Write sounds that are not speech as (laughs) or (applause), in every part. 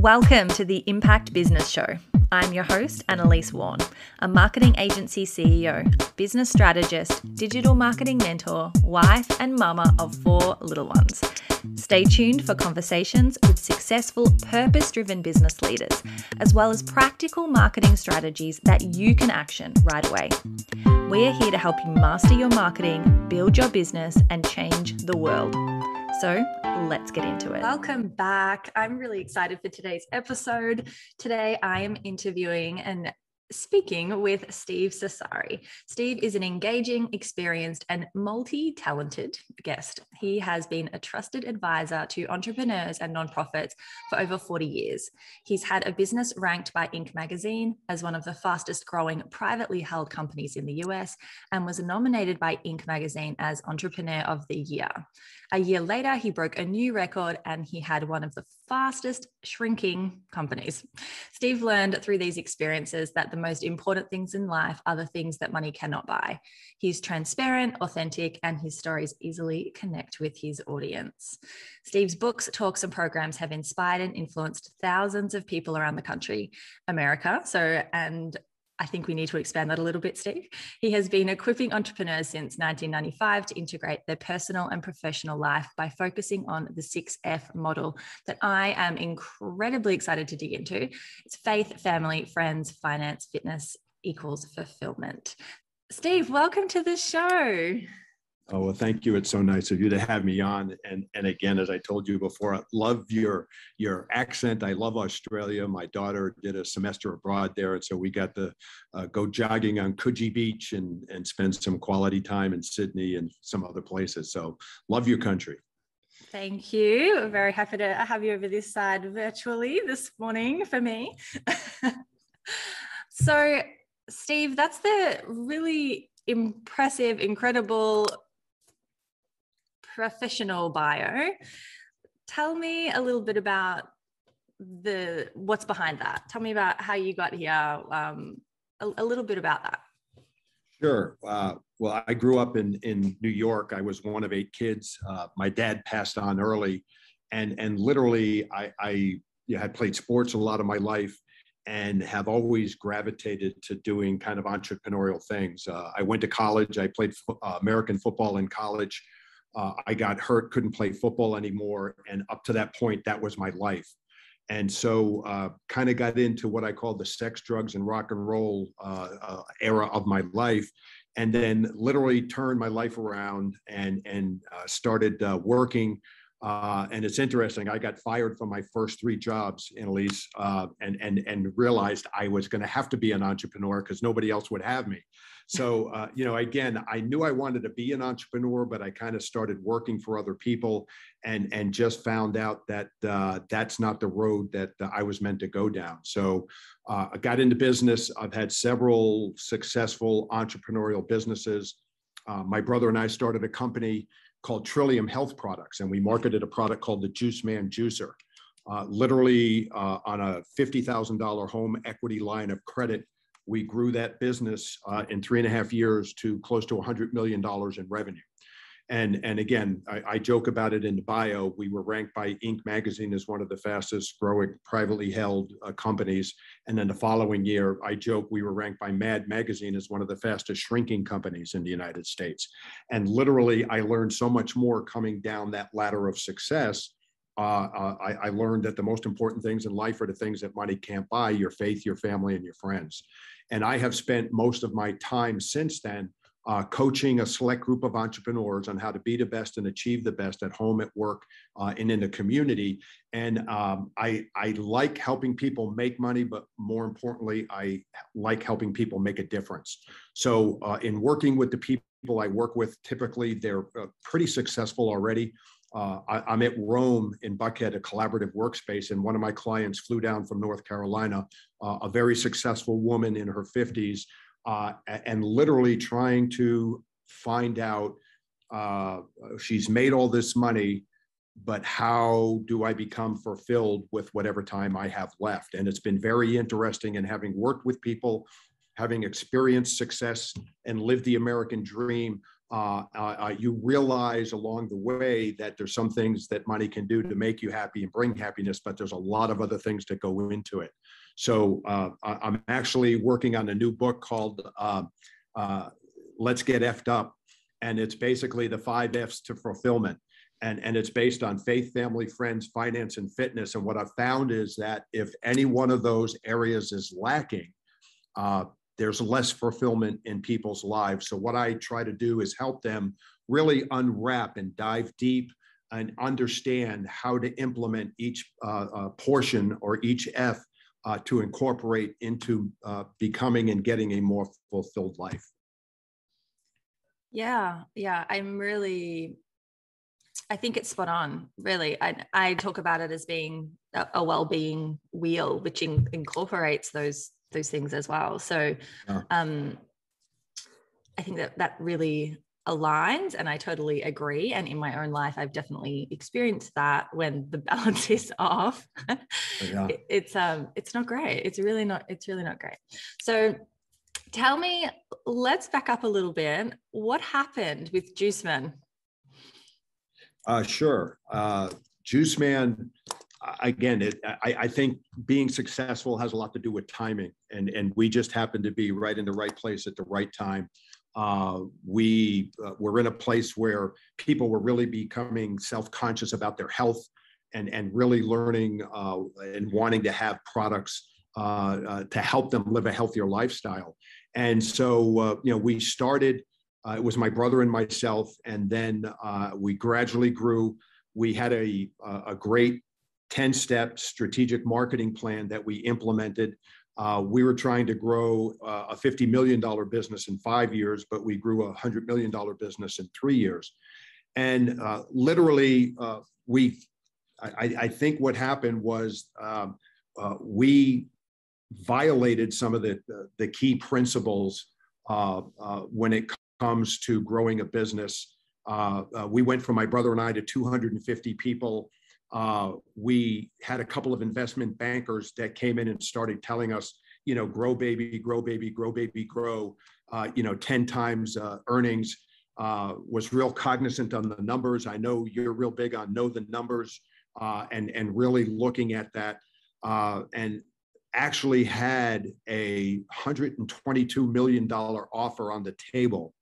Welcome to the Impact Business Show. I'm your host, Annalise Warren, a marketing agency CEO, business strategist, digital marketing mentor, wife, and mama of four little ones. Stay tuned for conversations with successful, purpose driven business leaders, as well as practical marketing strategies that you can action right away. We are here to help you master your marketing, build your business, and change the world. So let's get into it. Welcome back. I'm really excited for today's episode. Today I am interviewing and speaking with Steve Cesari. Steve is an engaging, experienced, and multi talented guest. He has been a trusted advisor to entrepreneurs and nonprofits for over 40 years. He's had a business ranked by Inc. magazine as one of the fastest growing privately held companies in the US and was nominated by Inc. magazine as Entrepreneur of the Year. A year later, he broke a new record and he had one of the fastest shrinking companies. Steve learned through these experiences that the most important things in life are the things that money cannot buy. He's transparent, authentic, and his stories easily connect with his audience. Steve's books, talks, and programs have inspired and influenced thousands of people around the country, America, so and I think we need to expand that a little bit, Steve. He has been equipping entrepreneurs since 1995 to integrate their personal and professional life by focusing on the 6F model that I am incredibly excited to dig into. It's faith, family, friends, finance, fitness equals fulfillment. Steve, welcome to the show. Oh, well, thank you. It's so nice of you to have me on. And, and again, as I told you before, I love your, your accent. I love Australia. My daughter did a semester abroad there. And so we got to uh, go jogging on Coogee Beach and, and spend some quality time in Sydney and some other places. So love your country. Thank you. Very happy to have you over this side virtually this morning for me. (laughs) so, Steve, that's the really impressive, incredible professional bio. Tell me a little bit about the what's behind that. Tell me about how you got here. Um, a, a, little bit about that. Sure. Uh, well, I grew up in in New York. I was one of eight kids. Uh, my dad passed on early, and and literally, I, I had played sports a lot of my life and have always gravitated to doing kind of entrepreneurial things. Uh, I went to college. I played uh, American football in college. Uh, I got hurt, couldn't play football anymore. And up to that point, that was my life. And so, uh, kind of got into what I call the sex, drugs, and rock and roll uh, uh, era of my life. And then literally turned my life around and, and uh, started uh, working. and it's interesting, I got fired from my first three jobs Annalise and, and, and realized I was going to have to be an entrepreneur because nobody else would have me. So, uh, you know, again, I knew I wanted to be an entrepreneur, but I kind of started working for other people and, and just found out that uh, that's not the road that uh, I was meant to go down. So uh, I got into business. I've had several successful entrepreneurial businesses. Uh, my brother and I started a company called Trillium Health Products, and we marketed a product called the Juiceman Juicer. Uh, literally uh, on a $50,000 home equity line of credit we grew that business uh, in three and a half years to close to $100 million in revenue. And, and again, I, I, joke about it in the bio. We were ranked by Inc. magazine as one of the fastest growing privately held uh, companies. And then the following year, I joke we were ranked by Mad magazine as one of the fastest shrinking companies in the United States. And literally, I learned so much more coming down that ladder of success. Uh, uh, I, I learned that the most important things in life are the things that money can't buy your faith, your family, and your friends. And I have spent most of my time since then uh, coaching a select group of entrepreneurs on how to be the best and achieve the best at home, at work, uh, and in the community. And um, I, I like helping people make money, but more importantly, I like helping people make a difference. So, uh, in working with the people I work with, typically they're uh, pretty successful already. Uh, I, am at Roam in Buckhead, a collaborative workspace, and one of my clients flew down from North Carolina, uh, a very successful woman in her 50s, uh, and literally trying to find out uh, she's made all this money, but how do I become fulfilled with whatever time I have left? And it's been very interesting in having worked with people, having experienced success and lived the American dream uh, uh, you realize along the way that there's some things that money can do to make you happy and bring happiness, but there's a lot of other things that go into it. So uh, I'm actually working on a new book called uh, uh, Let's Get Effed Up. And it's basically the five F's to fulfillment. And, and it's based on faith, family, friends, finance, and fitness. And what I've found is that if any one of those areas is lacking, uh, there's less fulfillment in people's lives. So, what I try to do is help them really unwrap and dive deep and understand how to implement each uh, uh, portion or each F uh, to incorporate into uh, becoming and getting a more fulfilled life. Yeah, yeah, I'm really. I think it's spot on. Really, I I talk about it as being a, a well-being wheel, which in, incorporates those those things as well. So yeah. um, I think that that really aligns and I totally agree. And in my own life, I've definitely experienced that when the (laughs) balance is off. yeah. it, it's um it's not great. It's really not, it's really not great. So tell me, let's back up a little bit. What happened with Juiceman? Uh sure. Uh Juiceman again, it, I, I, think being successful has a lot to do with timing, and and we just happened to be right in the right place at the right time. Uh, we uh, were in a place where people were really becoming self-conscious about their health, and and really learning uh, and wanting to have products uh, uh, to help them live a healthier lifestyle. And so, uh, you know, we started. it was my brother and myself, and then we gradually grew we had a, a great 10 step strategic marketing plan that we implemented. Uh, we were trying to grow uh, a $50 million business in five years, but we grew a $100 million business in three years. And uh, literally, uh, we, I, I, think what happened was um, uh, we violated some of the, the, key principles uh, when it comes to growing a business. we went from my brother and I to 250 people uh, we had a couple of investment bankers that came in and started telling us, you know, grow baby, grow baby, grow baby, grow, uh, you know, 10 times uh, earnings. Uh, was real cognizant on the numbers. I know you're real big on know the numbers uh, and, and really looking at that. And actually had a $122 million offer on the table.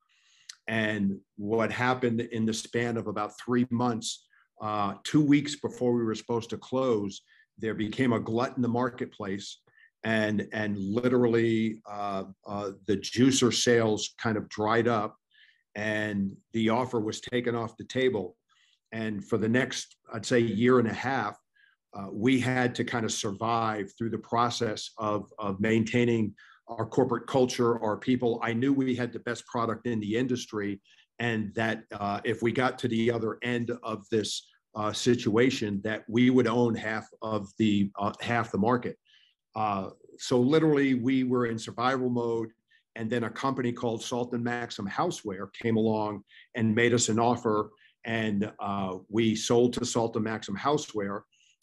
And what happened in the span of about three months, uh, two weeks before we were supposed to close, there became a glut in the marketplace, and and literally uh, uh, the juicer sales kind of dried up, and the offer was taken off the table. And for the next, I'd say, year and a half, uh, we had to kind of survive through the process of of maintaining our corporate culture, our people. I knew we had the best product in the industry, and that uh, if we got to the other end of this uh, situation, that we would own half of the uh, half the market. Uh, so literally, we were in survival mode, and then a company called Salton Maxim Houseware came along and made us an offer, and uh, we sold to Salton Maxim Houseware,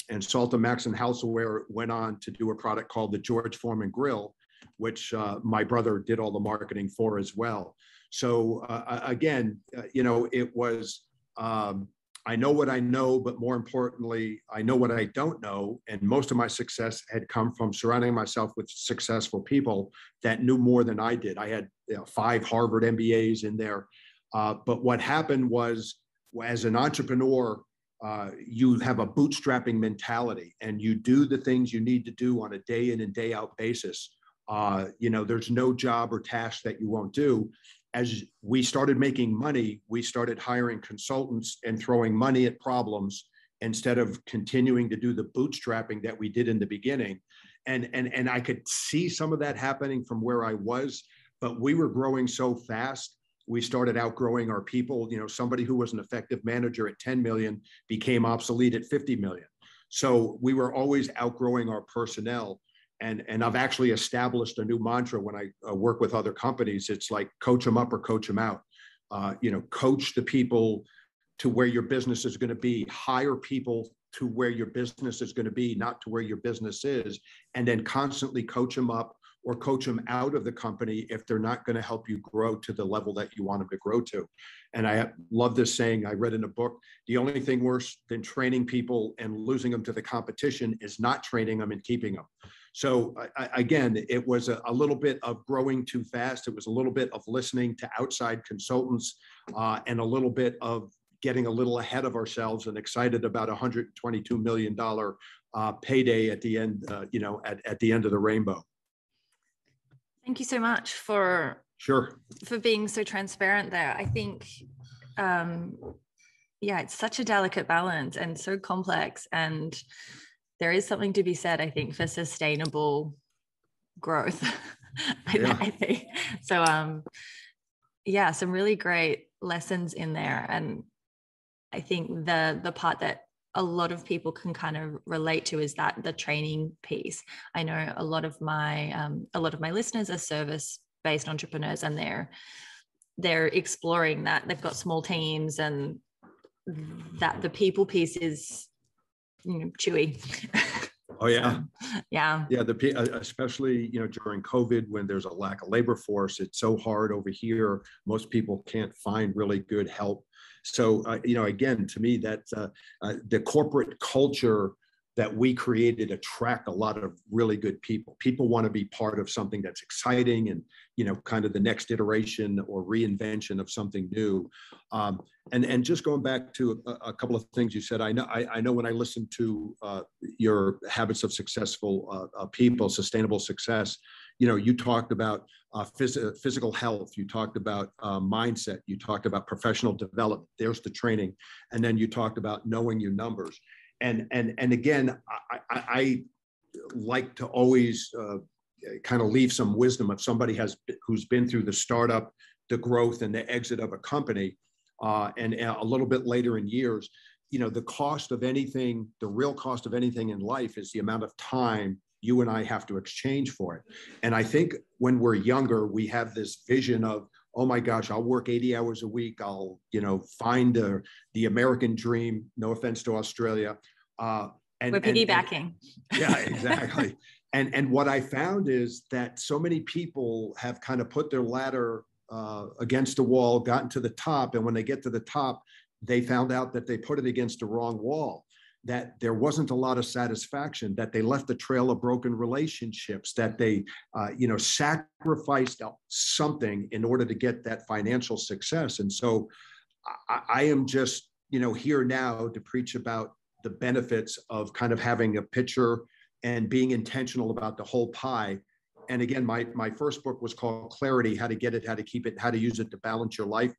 and Salton Maxim Houseware went on to do a product called the George Foreman Grill, which uh, my brother did all the marketing for as well. So uh, again, uh, you know, it was, um, I know what I know, but more importantly, I know what I don't know. And most of my success had come from surrounding myself with successful people that knew more than I did. I had you know, five Harvard MBAs in there. Uh, but what happened was, as an entrepreneur, uh, you have a bootstrapping mentality and you do the things you need to do on a day in and day out basis. Uh, you know, there's no job or task that you won't do as we started making money, we started hiring consultants and throwing money at problems instead of continuing to do the bootstrapping that we did in the beginning. And, and, and I could see some of that happening from where I was, but we were growing so fast. We started outgrowing our people. You know, somebody who was an effective manager at 10 million became obsolete at 50 million. So we were always outgrowing our personnel and and I've actually established a new mantra when I uh, work with other companies. It's like coach them up or coach them out. Uh, you know, coach the people to where your business is going to be. Hire people to where your business is going to be, not to where your business is, and then constantly coach them up or coach them out of the company if they're not going to help you grow to the level that you want them to grow to. And I love this saying I read in a book the only thing worse than training people and losing them to the competition is not training them and keeping them. So I, again, it was a, a, little bit of growing too fast. It was a little bit of listening to outside consultants uh, and a little bit of getting a little ahead of ourselves and excited about a $122 million uh, payday at the end, uh, you know, at, at the end of the rainbow. Thank you so much for sure for being so transparent there. I think um yeah, it's such a delicate balance and so complex and there is something to be said I think for sustainable growth. (laughs) Yeah. I, think so um yeah, some really great lessons in there and I think the the part that a lot of people can kind of relate to is that the training piece. I know a lot of my um, a lot of my listeners are service based entrepreneurs, and they're they're exploring that. They've got small teams, and that the people piece is you know chewy. Oh yeah, yeah, yeah. The uh, especially you know during COVID when there's a lack of labor force, it's so hard over here. Most people can't find really good help so, uh, you know, again, to me, that uh, uh, the corporate culture that we created attract a lot of really good people. People want to be part of something that's exciting and, you know, kind of the next iteration or reinvention of something new. Um, and, and just going back to a, a, couple of things you said, I know, I, I know when I listen to uh, your habits of successful uh, uh, people, sustainable success, you know, you talked about uh, phys- physical health, you talked about uh, mindset, you talked about professional development. There's the training, and then you talked about knowing your numbers. And and and again, I, I, I like to always uh, kind of leave some wisdom if somebody has who's been through the startup, the growth, and the exit of a company, uh, and a little bit later in years. You know, the cost of anything, the real cost of anything in life is the amount of time you and I have to exchange for it. And I think when we're younger, we have this vision of, oh my gosh, I'll work 80 hours a week. I'll, you know, find the, the American dream. No offense to Australia. Uh, and, we're piggybacking. And, yeah, (laughs) exactly. and and what I found is that so many people have kind of put their ladder uh, against the wall, gotten to the top, and when they get to the top, they found out that they put it against the wrong wall that there wasn't a lot of satisfaction, that they left a trail of broken relationships, that they, uh, you know, sacrificed something in order to get that financial success. And so I, I am just, you know, here now to preach about the benefits of kind of having a picture and being intentional about the whole pie. And again, my, my first book was called Clarity How to Get It, How to Keep It, How to Use It to Balance Your Life.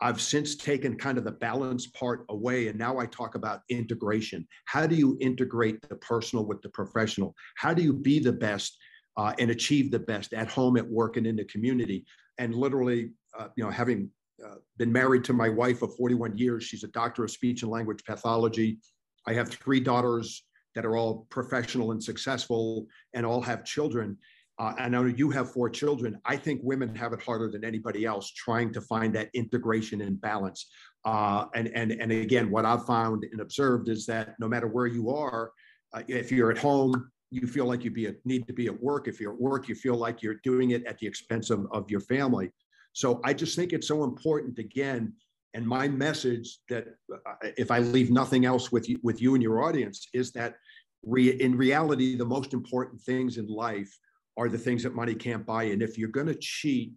I've since taken kind of the balance part away, and now I talk about integration. How do you integrate the personal with the professional? How do you be the best uh, and achieve the best at home, at work, and in the community? And literally, uh, you know, having uh, been married to my wife of 41 years, she's a doctor of speech and language pathology. I have three daughters that are all professional and successful and all have children uh, I know you have four children. I think women have it harder than anybody else trying to find that integration and balance. Uh, and, and, and again, what I've found and observed is that no matter where you are, uh, if you're at home, you feel like you be need to be at work. If you're at work, you feel like you're doing it at the expense of, of your family. So I just think it's so important again. And my message that uh, if I leave nothing else with you, with you and your audience is that re, in reality, the most important things in life are the things that money can't buy. And if you're going to cheat,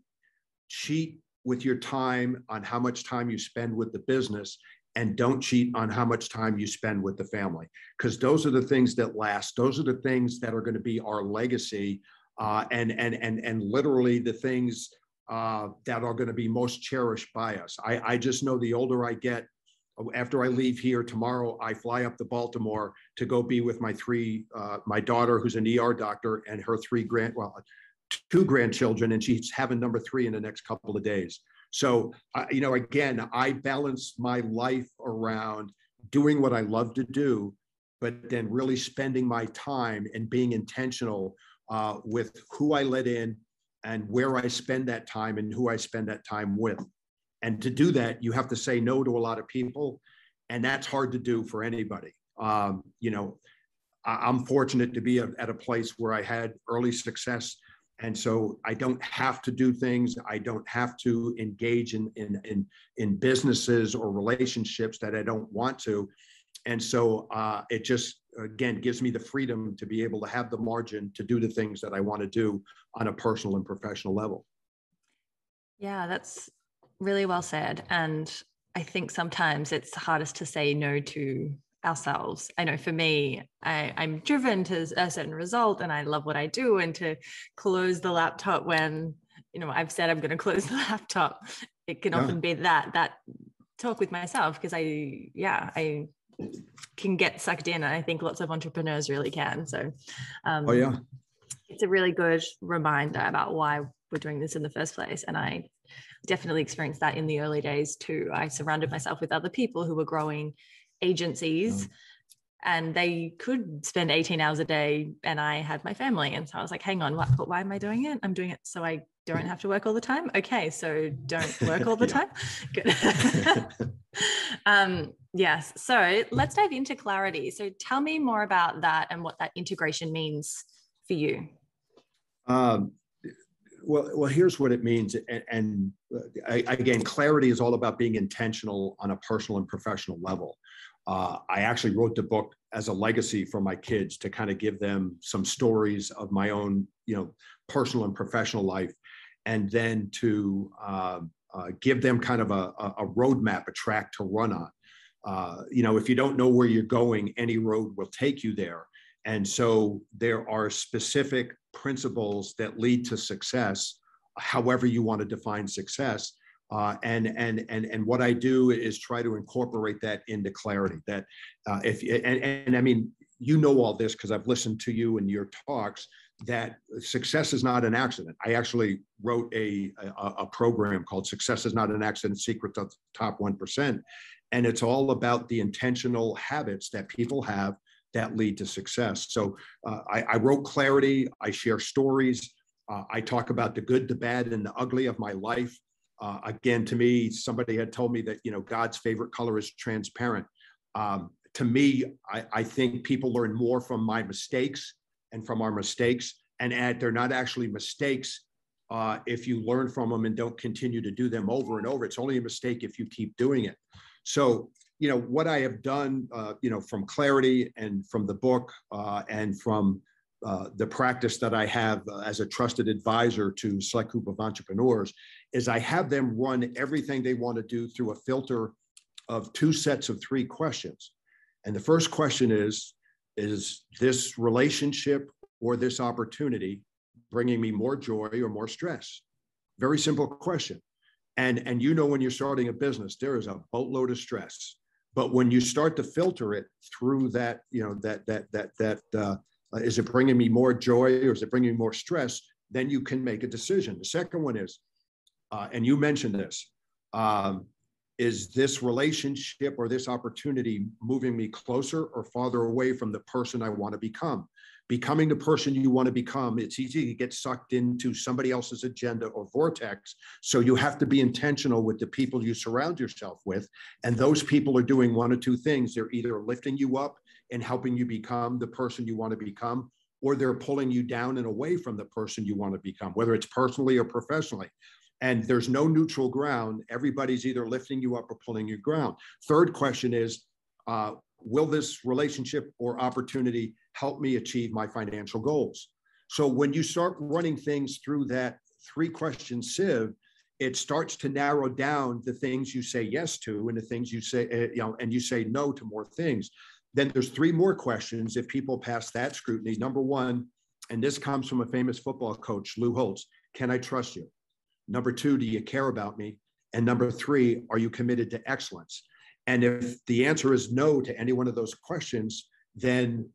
cheat with your time on how much time you spend with the business and don't cheat on how much time you spend with the family. Because those are the things that last. Those are the things that are going to be our legacy uh, and and and and literally the things uh, that are going to be most cherished by us. I, I just know the older i get after I leave here tomorrow, I fly up to Baltimore to go be with my three, uh, my daughter, who's an ER doctor, and her three grand, well, two grandchildren, and she's having number three in the next couple of days. So, uh, you know, again, I balance my life around doing what I love to do, but then really spending my time and being intentional uh, with who I let in and where I spend that time and who I spend that time with. And to do that, you have to say no to a lot of people. And that's hard to do for anybody. Um, you know, I, am fortunate to be a, at a place where I had early success and so I don't have to do things. I don't have to engage in in in, in businesses or relationships that I don't want to. And so uh, it just again gives me the freedom to be able to have the margin to do the things that I want to do on a personal and professional level. Yeah, that's really well said. And I think sometimes it's hardest to say no to ourselves. I know for me, I, I'm driven to a certain result and I love what I do. And to close the laptop when, you know, I've said I'm going (laughs) to close the laptop, it can yeah. often be that, that talk with myself because I, yeah, I can get sucked in. And I think lots of entrepreneurs really can. So, um, oh, yeah. It's a really good reminder about why we're doing this in the first place. And I definitely experienced that in the early days too. I surrounded myself with other people who were growing agencies mm. and they could spend 18 hours a day and I had my family. And so I was like, hang on, what, but why am I doing it? I'm doing it so I don't have to work all the time. Okay. So don't work all (laughs) the time. (laughs) Good. (laughs) um, yes. So let's dive into clarity. So tell me more about that and what that integration means for you. Um, well, well, here's what it means. And, and I, again, clarity is all about being intentional on a personal and professional level. Uh, I actually wrote the book as a legacy for my kids to kind of give them some stories of my own, you know, personal and professional life, and then to uh, uh, give them kind of a, a roadmap, a track to run on. Uh, you know, if you don't know where you're going, any road will take you there. And so there are specific principles that lead to success, however you want to define success. Uh, and and and and what I do is try to incorporate that into clarity. That uh, if and, and I mean you know all this because I've listened to you and your talks. That success is not an accident. I actually wrote a, a, a program called "Success is Not an Accident: Secrets of the Top One Percent," and it's all about the intentional habits that people have that lead to success. So uh, I, I, wrote clarity. I share stories. Uh, I talk about the good, the bad, and the ugly of my life. Uh, again, to me, somebody had told me that you know God's favorite color is transparent. Um, to me, I, I, think people learn more from my mistakes and from our mistakes, and add they're not actually mistakes uh, if you learn from them and don't continue to do them over and over. It's only a mistake if you keep doing it. So, you know, what I have done, uh, you know, from clarity and from the book uh, and from uh, the practice that I have uh, as a trusted advisor to select group of entrepreneurs is I have them run everything they want to do through a filter of two sets of three questions. And the first question is, is this relationship or this opportunity bringing me more joy or more stress? Very simple question. And, and you know, when you're starting a business, there is a boatload of stress. But when you start to filter it through that, you know, that, that, that, that, uh, uh, is it bringing me more joy or is it bringing me more stress? Then you can make a decision. The second one is, uh, and you mentioned this, um, is this relationship or this opportunity moving me closer or farther away from the person I want to become? Becoming the person you want to become, it's easy to get sucked into somebody else's agenda or vortex. So you have to be intentional with the people you surround yourself with. And those people are doing one or two things. They're either lifting you up and helping you become the person you want to become, or they're pulling you down and away from the person you want to become, whether it's personally or professionally. And there's no neutral ground. Everybody's either lifting you up or pulling you down. Third question is uh, Will this relationship or opportunity help me achieve my financial goals? So when you start running things through that three question sieve, it starts to narrow down the things you say yes to and the things you say, uh, you know, and you say no to more things. Then there's three more questions if people pass that scrutiny. Number one, and this comes from a famous football coach, Lou Holtz can I trust you? Number two, do you care about me? And number three, are you committed to excellence? And if the answer is no to any one of those questions, then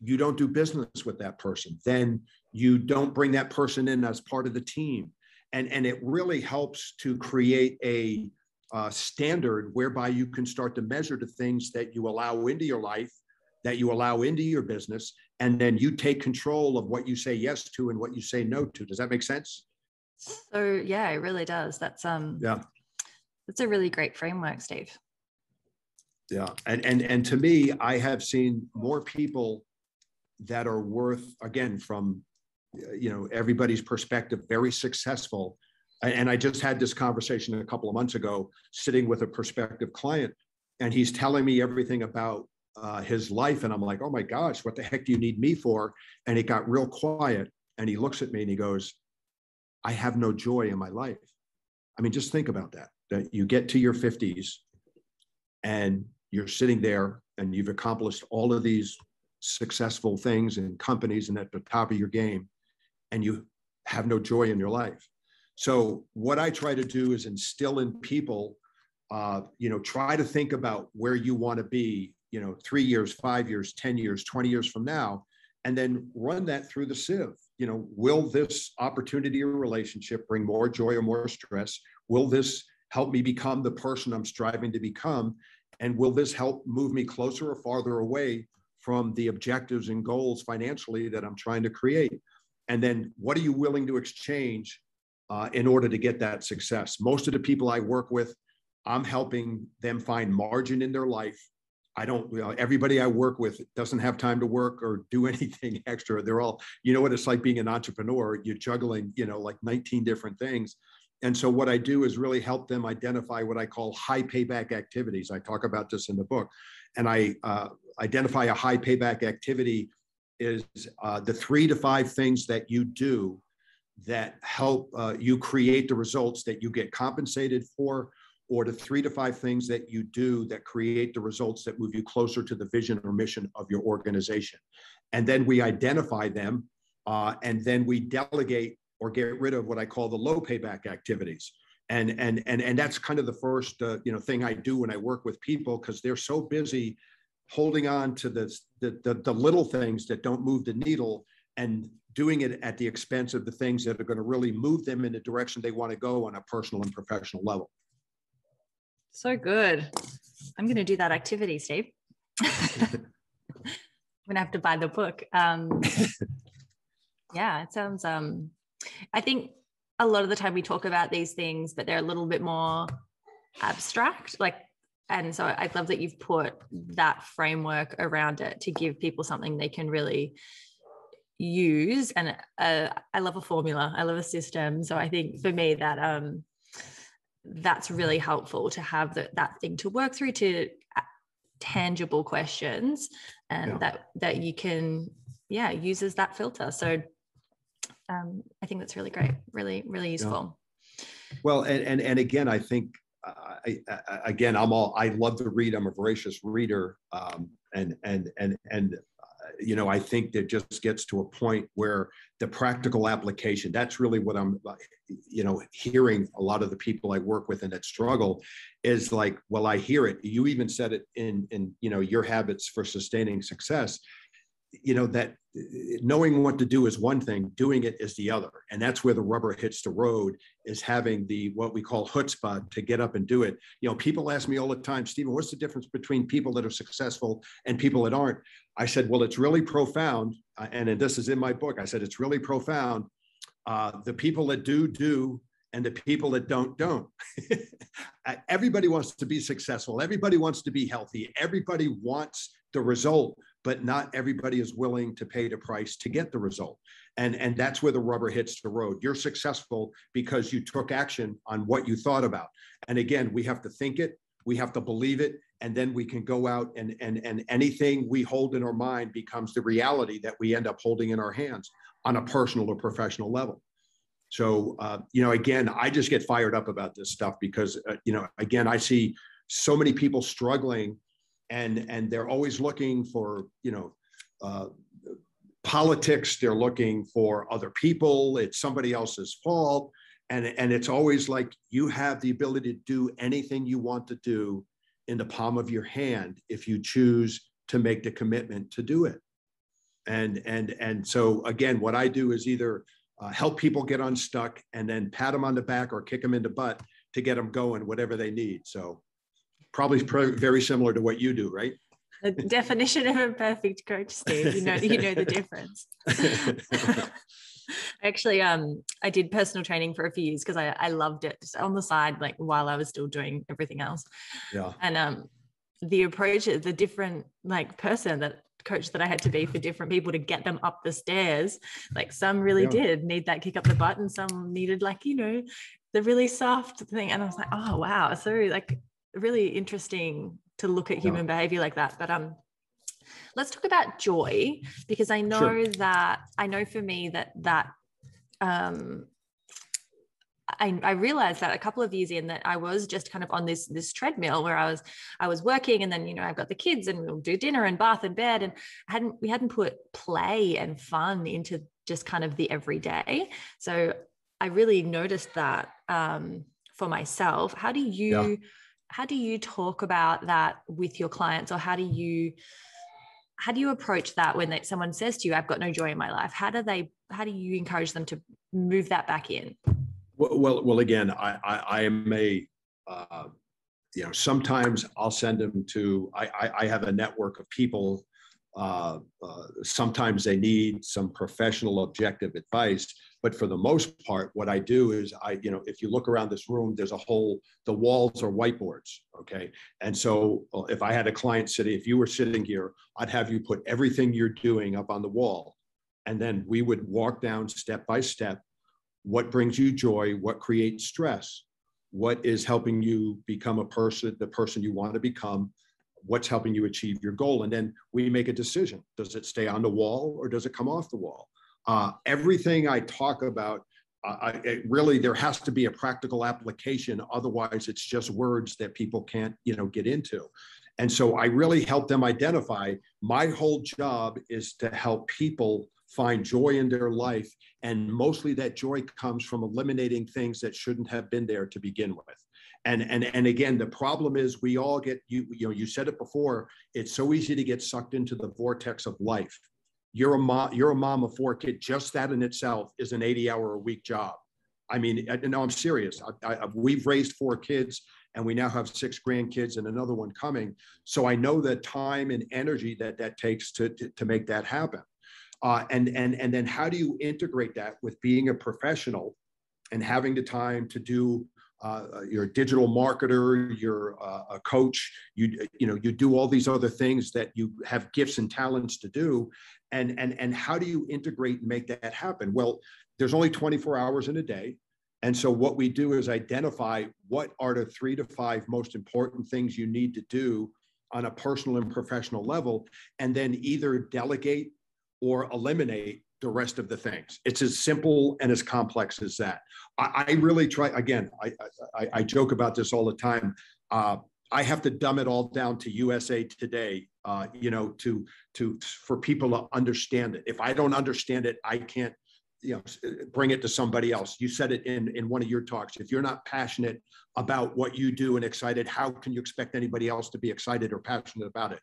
you don't do business with that person. Then you don't bring that person in as part of the team. And, and it really helps to create a uh, standard whereby you can start to measure the things that you allow into your life, that you allow into your business, and then you take control of what you say yes to and what you say no to. Does that make sense? So yeah, it really does. That's um yeah, that's a really great framework, Steve. Yeah, and and and to me, I have seen more people that are worth again from you know everybody's perspective very successful and i just had this conversation a couple of months ago sitting with a prospective client and he's telling me everything about uh, his life and i'm like oh my gosh what the heck do you need me for? And it got real quiet and he looks at me and he goes i have no joy in my life. I mean just think about that that you get to your 50s and you're sitting there and you've accomplished all of these successful things in companies and at the top of your game and you have no joy in your life so what i try to do is instill in people uh, you know try to think about where you want to be you know three years five years ten years 20 years from now and then run that through the sieve. You know will this opportunity or relationship bring more joy or more stress? Will this help me become the person i'm striving to become? And will this help move me closer or farther away from the objectives and goals financially that i'm trying to create? And then what are you willing to exchange uh, in order to get that success most of the people i work with i'm helping them find margin in their life I don't, everybody I work with doesn't have time to work or do (laughs) anything extra. They're all, you know what it's like being an entrepreneur. You're juggling, you know, like 19 different things. And so what I do is really help them identify what I call high payback activities. I talk about this in the book. And I uh, identify a high payback activity is uh, the three to five things that you do that help uh, you create the results that you get compensated for or the three to five things that you do that create the results that move you closer to the vision or mission of your organization. And then we identify them uh, and then we delegate or get rid of what I call the low payback activities. And, and, and, and that's kind of the first uh, you know, thing I do when I work with people because they're so busy holding on to the, the, the little things that don't move the needle and doing it at the expense of the things that are going to really move them in the direction they want to go on a personal and professional level. So good. I'm going to do that activity, Steve. I'm going to have to buy the book. Um, yeah, it sounds, um, I think a lot of the time we talk about these things, but they're a little bit more abstract. Like, and so I'd love that you've put that framework around it to give people something they can really use. And uh, I love a formula, I love a system. So I think for me, that, um, that's really helpful to have the, that thing to work through to uh, tangible questions and yeah. that that you can yeah use as that filter so um, i think that's really great really really useful yeah. well and, and and again i think uh, I, I, again i'm all i love to read i'm a voracious reader um, and and and and you know, I think that just gets to a point where the practical application, that's really what I'm, you know, hearing a lot of the people I work with and that struggle is like, well, I hear it. You even said it in, in, you know, your habits for sustaining success you know that knowing what to do is one thing doing it is the other. And that's where the rubber hits the road is having the what we call chutzpah to get up and do it. You know people ask me all the time stephen what's the difference between people that are successful and people that aren't? I said well it's really profound uh, and, and this is in my book i said it's really profound uh, the people that do do and the people that don't don't. (laughs) Everybody wants to be successful. Everybody wants to be healthy. Everybody wants the result but not everybody is willing to pay the price to get the result. And, and that's where the rubber hits the road. You're successful because you took action on what you thought about. And again, we have to think it, we have to believe it, and then we can go out and, and, and anything we hold in our mind becomes the reality that we end up holding in our hands on a personal or professional level. So, uh, you know, again, I just get fired up about this stuff because, uh, you know, again, I see so many people struggling and and they're always looking for you know uh, politics they're looking for other people it's somebody else's fault. And and it's always like you have the ability to do anything you want to do in the palm of your hand if you choose to make the commitment to do it. And and and so again what i do is either uh, help people get unstuck and then pat them on the back or kick them in the butt to get them going whatever they need. So probably very similar to what you do, right? The definition of a perfect coach, Steve. You know, you know the difference. (laughs) Actually, um, I did personal training for a few years because I, I loved it just on the side, like while I was still doing everything else. Yeah. And um, the approach, the different like person that coach that I had to be for different people to get them up the stairs. Like some really yeah. did need that kick up the butt, and some needed like you know the really soft thing. And I was like, oh wow, so like really interesting to look at human yeah. behavior like that. But um, let's talk about joy because I know sure. that I know for me that that um I, I, realized that a couple of years in that I was just kind of on this this treadmill where I was I was working and then you know I've got the kids and we'll do dinner and bath and bed and hadn't we hadn't put play and fun into just kind of the everyday. So I really noticed that um, for myself. How do you yeah. How do you talk about that with your clients or how do you how do you approach that when they, someone says to you i've got no joy in my life how do they how do you encourage them to move that back in well, well, well again, I, I, I am a, uh, you know, sometimes I'll send them to, I, I, I have a network of people. Uh, uh, sometimes they need some professional objective advice, but for the most part, what I do is I, you know, if you look around this room, there's a whole, the walls are whiteboards. Okay. And so uh, if I had a client sitting, if you were sitting here, I'd have you put everything you're doing up on the wall. And then we would walk down step by step what brings you joy, what creates stress, what is helping you become a person, the person you want to become, what's helping you achieve your goal. And then we make a decision. Does it stay on the wall or does it come off the wall? Uh, everything I talk about, uh, really, there has to be a practical application. Otherwise, it's just words that people can't, you know, get into. And so I really help them identify my whole job is to help people find joy in their life. And mostly that joy comes from eliminating things that shouldn't have been there to begin with. And, and, and again, the problem is we all get, you, you know, you said it before, it's so easy to get sucked into the vortex of life. You're a mom, you're a mom of four kids. Just that in itself is an 80 hour a week job. I mean, no, I'm serious. I, I, we've raised four kids and we now have six grandkids and another one coming. So I know the time and energy that that takes to, to, to make that happen. Uh, and, and, and then how do you integrate that with being a professional and having the time to do uh, you're a digital marketer, you're a coach, you, you know, you do all these other things that you have gifts and talents to do. And, and, and how do you integrate and make that happen? Well, there's only 24 hours in a day. And so what we do is identify what are the three to five most important things you need to do on a personal and professional level, and then either delegate or eliminate the rest of the things. It's as simple and as complex as that. I, I really try, again, I, I, I, joke about this all the time. Uh, I have to dumb it all down to USA Today, uh, you know, to to for people to understand it. If I don't understand it, I can't, you know, bring it to somebody else. You said it in in one of your talks. If you're not passionate about what you do and excited, how can you expect anybody else to be excited or passionate about it?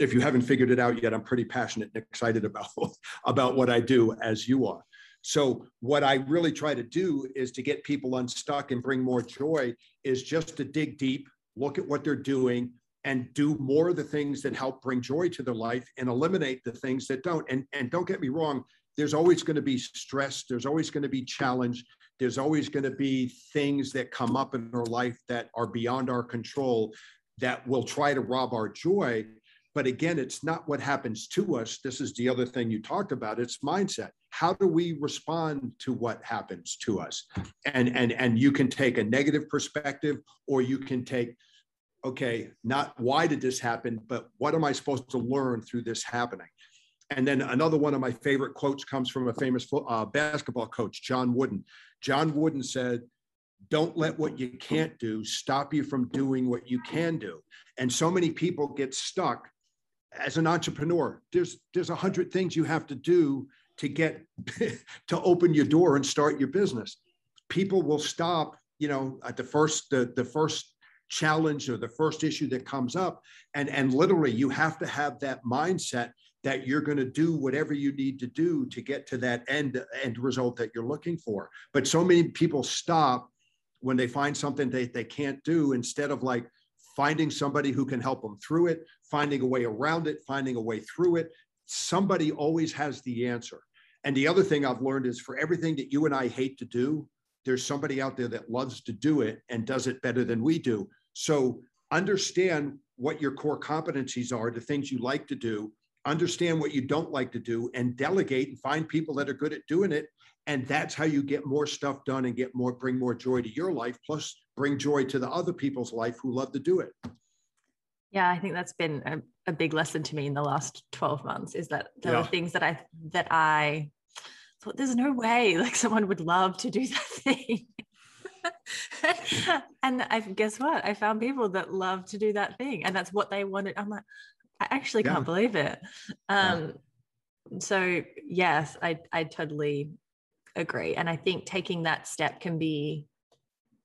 If you haven't figured it out yet, I'm pretty passionate and excited about, (laughs) about what I do as you are. So what I really try to do is to get people unstuck and bring more joy is just to dig deep, look at what they're doing and do more of the things that help bring joy to their life and eliminate the things that don't. And, and don't get me wrong, there's always going to be stress. There's always going to be challenge. There's always going to be things that come up in our life that are beyond our control that will try to rob our joy. But again, it's not what happens to us. This is the other thing you talked about. It's mindset. How do we respond to what happens to us? And and and you can take a negative perspective, or you can take, okay, not why did this happen, but what am I supposed to learn through this happening? And then another one of my favorite quotes comes from a famous uh, basketball coach, John Wooden. John Wooden said, don't let what you can't do stop you from doing what you can do. And so many people get stuck as an entrepreneur, there's there's a hundred things you have to do to get (laughs) to open your door and start your business. People will stop, you know, at the first the, the first challenge or the first issue that comes up. And, and literally you have to have that mindset that you're going to do whatever you need to do to get to that end end result that you're looking for. But so many people stop when they find something they, they can't do instead of like, finding somebody who can help them through it, finding a way around it, finding a way through it. Somebody always has the answer. And the other thing I've learned is for everything that you and I hate to do, there's somebody out there that loves to do it and does it better than we do. So understand what your core competencies are, the things you like to do, understand what you don't like to do and delegate and find people that are good at doing it and that's how you get more stuff done and get more bring more joy to your life plus bring joy to the other people's life who love to do it yeah i think that's been a, a big lesson to me in the last 12 months is that there yeah. are things that i that i thought there's no way (laughs) like someone would love to do that thing (laughs) and I guess what? I found people that love to do that thing, and that's what they wanted. I'm like, I actually can't believe it. Um, yeah. So yes, I I totally agree, and I think taking that step can be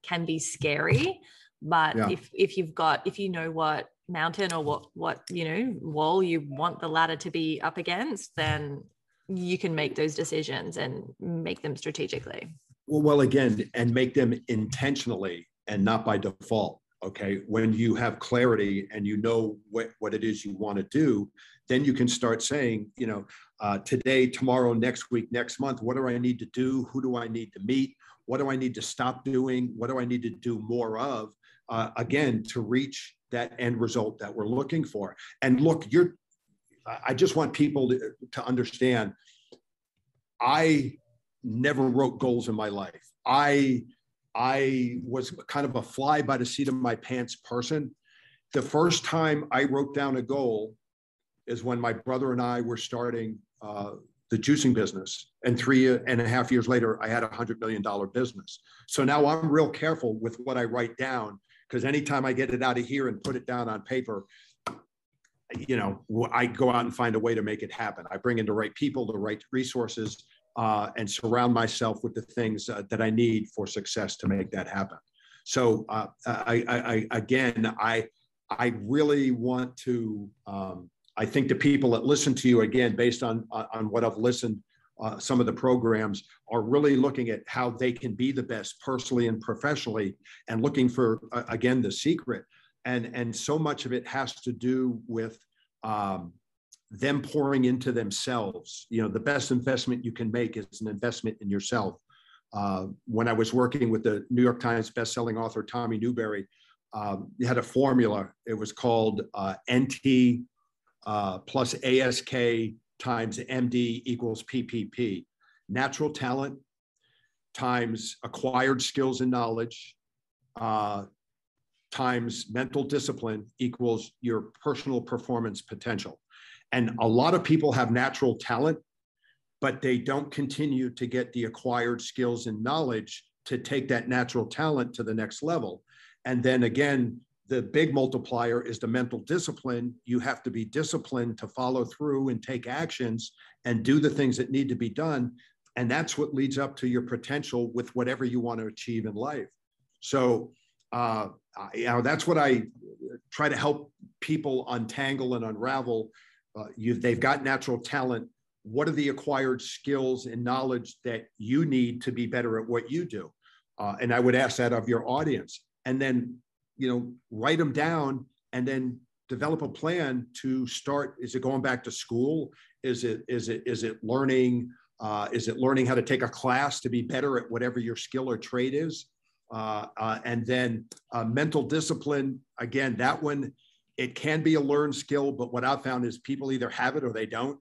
can be scary. But yeah. if if you've got if you know what mountain or what what you know wall you want the ladder to be up against, then you can make those decisions and make them strategically. Well, well, again, and make them intentionally and not by default okay when you have clarity and you know what, what it is you want to do then you can start saying you know uh, today tomorrow next week next month what do i need to do who do i need to meet what do i need to stop doing? What do i need to do more of uh, again to reach that end result that we're looking for? And look you're i just want people to, to understand i never wrote goals in my life. I I was kind of a fly by the seat of my pants person. The first time I wrote down a goal is when my brother and I were starting uh, the juicing business. And three and a half years later, I had a $100 million business. So now I'm real careful with what I write down because anytime I get it out of here and put it down on paper, you know, I go out and find a way to make it happen. I bring in the right people, the right resources, uh, and surround myself with the things uh, that I need for success to make that happen. So uh, I, I, I, again, I, I really want to. Um, I think the people that listen to you again, based on on what I've listened, uh, some of the programs are really looking at how they can be the best personally and professionally, and looking for uh, again the secret. And and so much of it has to do with um, them pouring into themselves. You know, the best investment you can make is an investment in yourself. Uh, when I was working with the New York Times bestselling author Tommy Newberry, um, he had a formula. It was called uh, NT uh, plus ASK times MD equals PPP. Natural talent times acquired skills and knowledge uh, times mental discipline equals your personal performance potential. And a lot of people have natural talent, but they don't continue to get the acquired skills and knowledge to take that natural talent to the next level. And then again, the big multiplier is the mental discipline. You have to be disciplined to follow through and take actions and do the things that need to be done. And that's what leads up to your potential with whatever you want to achieve in life. So, uh, you know, that's what I try to help people untangle and unravel uh, they've got natural talent. What are the acquired skills and knowledge that you need to be better at what you do? Uh, and I would ask that of your audience, and then you know write them down, and then develop a plan to start. Is it going back to school? Is it is it is it learning? Uh, is it learning how to take a class to be better at whatever your skill or trade is? Uh, uh, and then uh, mental discipline. Again, that one it can be a learned skill, but what I've found is people either have it or they don't.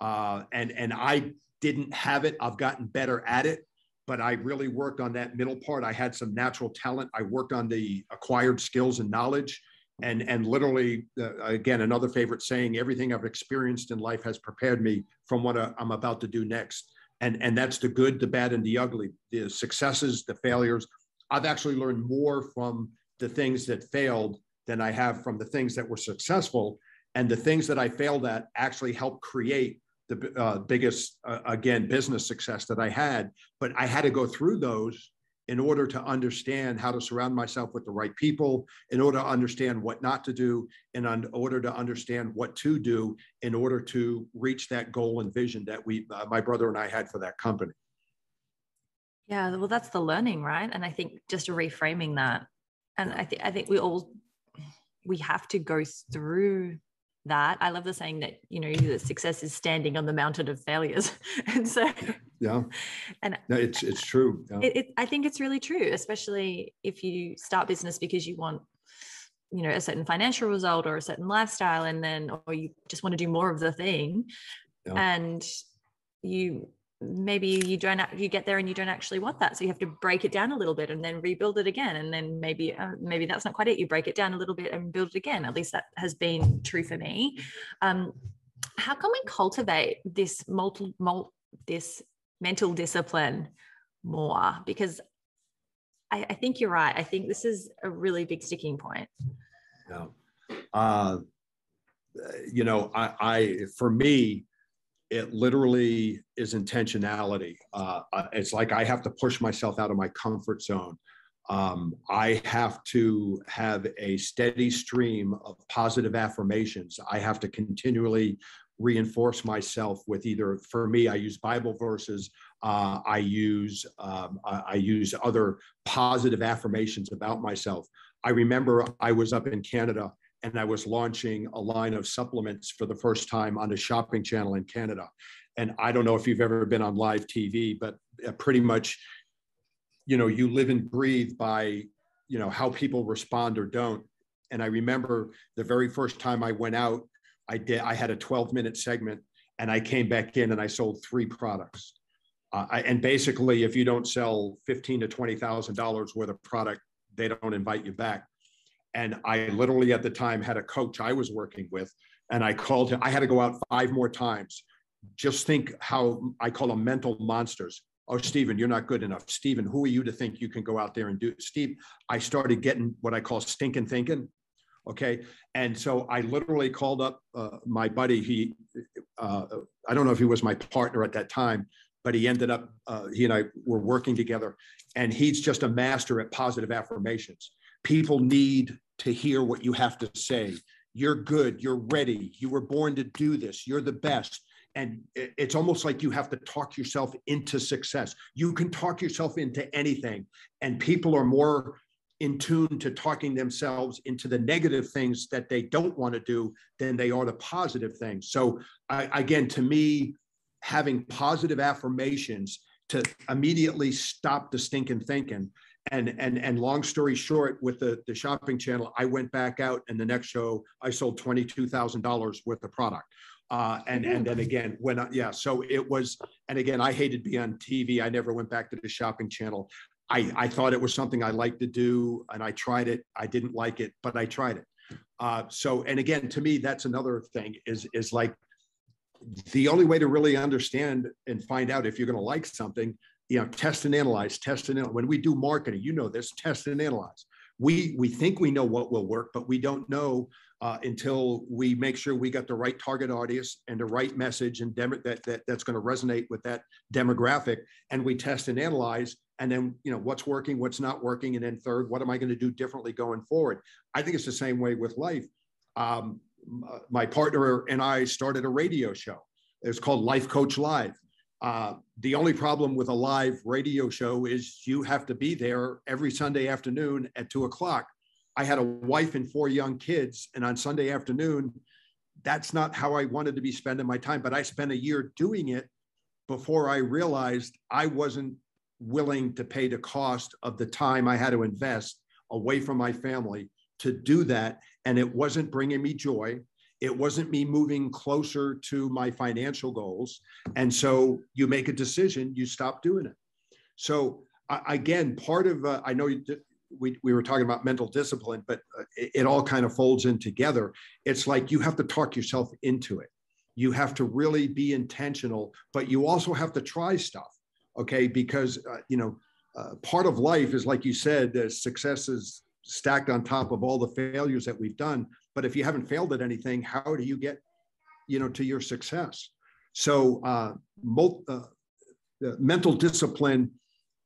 Uh, and and I didn't have it. I've gotten better at it, but I really worked on that middle part. I had some natural talent. I worked on the acquired skills and knowledge. And, and literally, uh, again, another favorite saying: everything I've experienced in life has prepared me from what uh, I'm about to do next. And and that's the good, the bad, and the ugly. The successes, the failures. I've actually learned more from the things that failed than I have from the things that were successful. And the things that I failed at actually helped create the uh, biggest, uh, again, business success that I had. But I had to go through those in order to understand how to surround myself with the right people, in order to understand what not to do, and in order to understand what to do in order to reach that goal and vision that we, uh, my brother and I had for that company. Yeah, well, that's the learning, right? And I think just reframing that, and I think I think we all we have to go through that. I love the saying that, you know, that success is standing on the mountain of failures. (laughs) and so yeah. (laughs) And no, it's it's true. Yeah. It, it, I think it's really true, especially if you start business because you want you know a certain financial result or a certain lifestyle and then or you just want to do more of the thing yeah. and you maybe you don't you get there and you don't actually want that so you have to break it down a little bit and then rebuild it again and then maybe uh, maybe that's not quite it you break it down a little bit and build it again. At least that has been true for me. Um, how can we cultivate this multi, this mental discipline more? Because I, I, think you're right i think this is a really big sticking point. Yeah. Uh, you know I, I for me it literally is intentionality. Uh, uh, it's like I have to push myself out of my comfort zone. Um, I have to have a steady stream of positive affirmations. I have to continually reinforce myself with either, for me, I use Bible verses. Uh, I use um, I use other positive affirmations about myself. I remember I was up in Canada and I was launching a line of supplements for the first time on a shopping channel in Canada. And I don't know if you've ever been on live TV, but uh, pretty much, you know, you live and breathe by, you know, how people respond or don't. And I remember the very first time I went out, I did, I had a 12 minute segment and I came back in and I sold three products. Uh, I, and basically, if you don't sell fifteen to twenty thousand dollars worth of product, they don't invite you back. And I literally at the time had a coach I was working with, and I called him. I had to go out five more times. Just think how I call them mental monsters. Oh, Stephen, you're not good enough. Stephen, who are you to think you can go out there and do? Steve, I started getting what I call stinking thinking. Okay. And so I literally called up uh, my buddy. He, uh, I don't know if he was my partner at that time, but he ended up, uh, he and I were working together. And he's just a master at positive affirmations people need to hear what you have to say. You're good. You're ready. You were born to do this. You're the best. And it's almost like you have to talk yourself into success. You can talk yourself into anything. And people are more in tune to talking themselves into the negative things that they don't want to do than they are the positive things. So, I, again, to me, having positive affirmations to immediately stop the stinking thinking and and and long story short with the the shopping channel i went back out and the next show i sold $22000 worth of product. Uh, and and then again when I, yeah so it was and again i hated being on tv i never went back to the shopping channel. I i thought it was something i liked to do and i tried it. I didn't like it but i tried it. Uh, so and again to me that's another thing is is like the only way to really understand and find out if you're going to like something you know, test and analyze, test and analyze. When we do marketing, you know this, test and analyze. We we think we know what will work, but we don't know uh, until we make sure we got the right target audience and the right message and that, that that's going to resonate with that demographic. And we test and analyze, and then you know what's working, what's not working, and then third, what am I going to do differently going forward? I think it's the same way with life. Um, my partner and I started a radio show. It's called Life Coach Live uh, the only problem with a live radio show is you have to be there every Sunday afternoon at two o'clock. I had a wife and four young kids, and on Sunday afternoon, that's not how I wanted to be spending my time. But I spent a year doing it before I realized I wasn't willing to pay the cost of the time I had to invest away from my family to do that. And it wasn't bringing me joy. It wasn't me moving closer to my financial goals. And so you make a decision, you stop doing it. So again, part of, uh, I know you, we, we were talking about mental discipline, but uh, it, it all kind of folds in together. It's like you have to talk yourself into it. You have to really be intentional, but you also have to try stuff. Okay. Because, uh, you know, uh, part of life is like you said, uh, success is stacked on top of all the failures that we've done. But if you haven't failed at anything, how do you get, you know, to your success? So uh, uh, mental discipline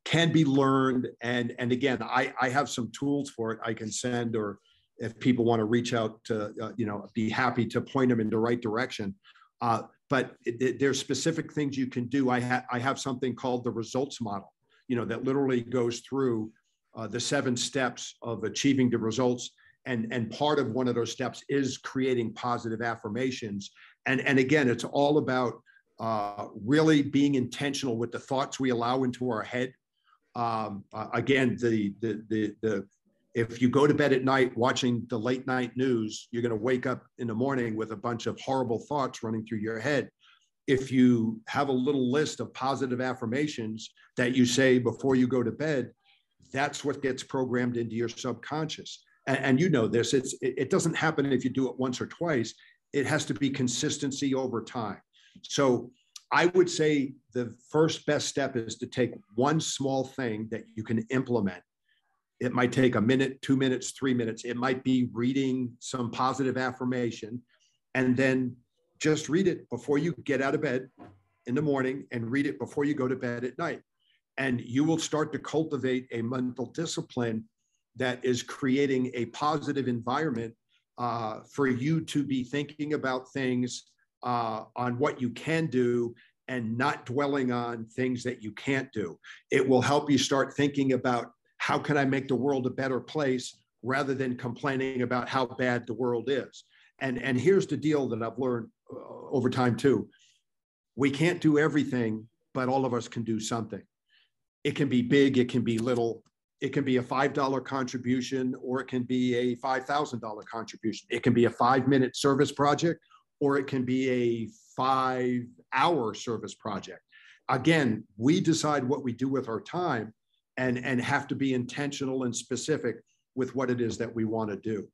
can be learned, and and again, I I have some tools for it I can send, or if people want to reach out to, uh, you know, be happy to point them in the right direction. Uh, but it, it, there's specific things you can do. I have I have something called the results model, you know, that literally goes through uh, the seven steps of achieving the results and and part of one of those steps is creating positive affirmations and and again it's all about uh, really being intentional with the thoughts we allow into our head um, uh, again the, the the the if you go to bed at night watching the late night news, you're going to wake up in the morning with a bunch of horrible thoughts running through your head. If you have a little list of positive affirmations that you say before you go to bed, that's what gets programmed into your subconscious. And, and you know this, it's, it, it doesn't happen if you do it once or twice. It has to be consistency over time. So I would say the first best step is to take one small thing that you can implement it might take a minute, two minutes, three minutes. It might be reading some positive affirmation and then just read it before you get out of bed in the morning and read it before you go to bed at night. And you will start to cultivate a mental discipline that is creating a positive environment uh, for you to be thinking about things uh, on what you can do and not dwelling on things that you can't do. It will help you start thinking about how can I make the world a better place rather than complaining about how bad the world is. And, and here's the deal that I've learned uh, over time too. We can't do everything, but all of us can do something. It can be big, it can be little, it can be a $5 contribution, or it can be a $5,000 contribution. It can be a five minute service project, or it can be a five hour service project. Again, we decide what we do with our time, and and have to be intentional and specific with what it is that we want to do.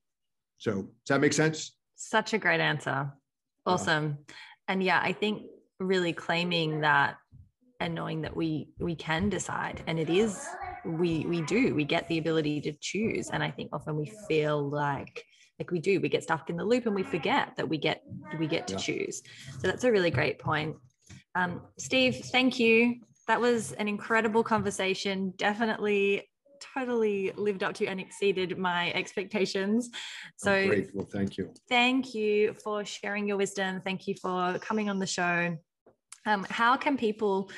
So does that make sense? Such a great answer. Awesome. Uh, and yeah i think really claiming that and knowing that we we can decide and it is we we do we get the ability to choose and i think often we feel like like we do we get stuck in the loop and we forget that we get we get to yeah. choose so that's a really great point um, steve thank you that was an incredible conversation. Definitely totally lived up to and exceeded my expectations. So. Well, thank you. Thank you for sharing your wisdom. Thank you for coming on the show. Um, how can people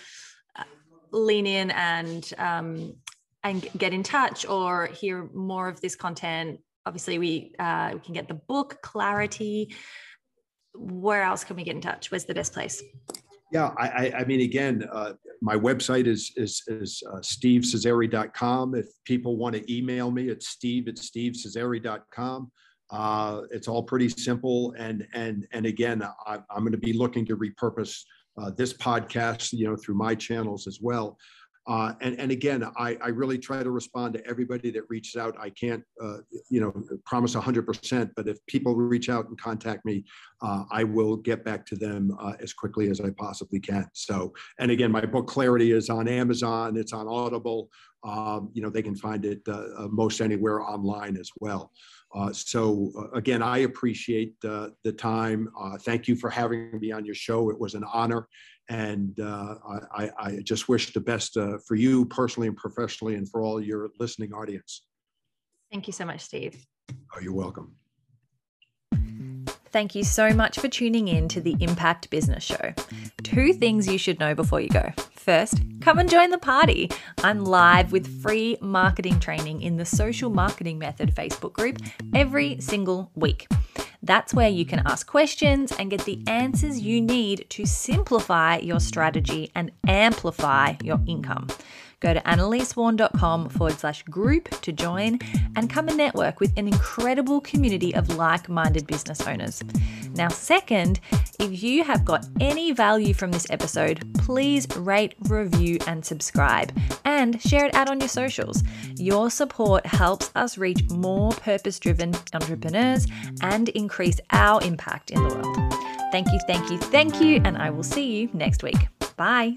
uh, lean in and um, and get in touch or hear more of this content? Obviously, we uh, we can get the book Clarity. Where else can we get in touch? Where's the best place? Yeah, I, I mean, again, uh, my website is is, is uh, stevecesari.com. If people want to email me, it's steve at stevecesari.com. Uh, it's all pretty simple, and and and again, I, am going to be looking to repurpose uh, this podcast, you know, through my channels as well. Uh, and, and again, I, I really try to respond to everybody that reaches out. I can't, uh, you know, promise 100%, but if people reach out and contact me, uh, I will get back to them uh, as quickly as I possibly can. So, and again, my book Clarity is on Amazon, it's on Audible. Um, you know, they can find it uh, uh, most anywhere online as well. So again, I appreciate the time. thank you for having me on your show. It was an honor and uh, I, I, just wish the best uh, for you personally and professionally and for all your listening audience. Thank you so much, Steve. Oh, you're welcome. Thank you so much for tuning in to the Impact Business Show. Two things you should know before you go. First, come and join the party. I'm live with free marketing training in the Social Marketing Method Facebook group every single week. That's where you can ask questions and get the answers you need to simplify your strategy and amplify your income. Go to annalisewarn.com forward slash group to join and come and network with an incredible community of like minded business owners. Now, second, if you have got any value from this episode, please rate, review, and subscribe and share it out on your socials. Your support helps us reach more purpose driven entrepreneurs and increase our impact in the world. Thank you, thank you, thank you, and I will see you next week. Bye.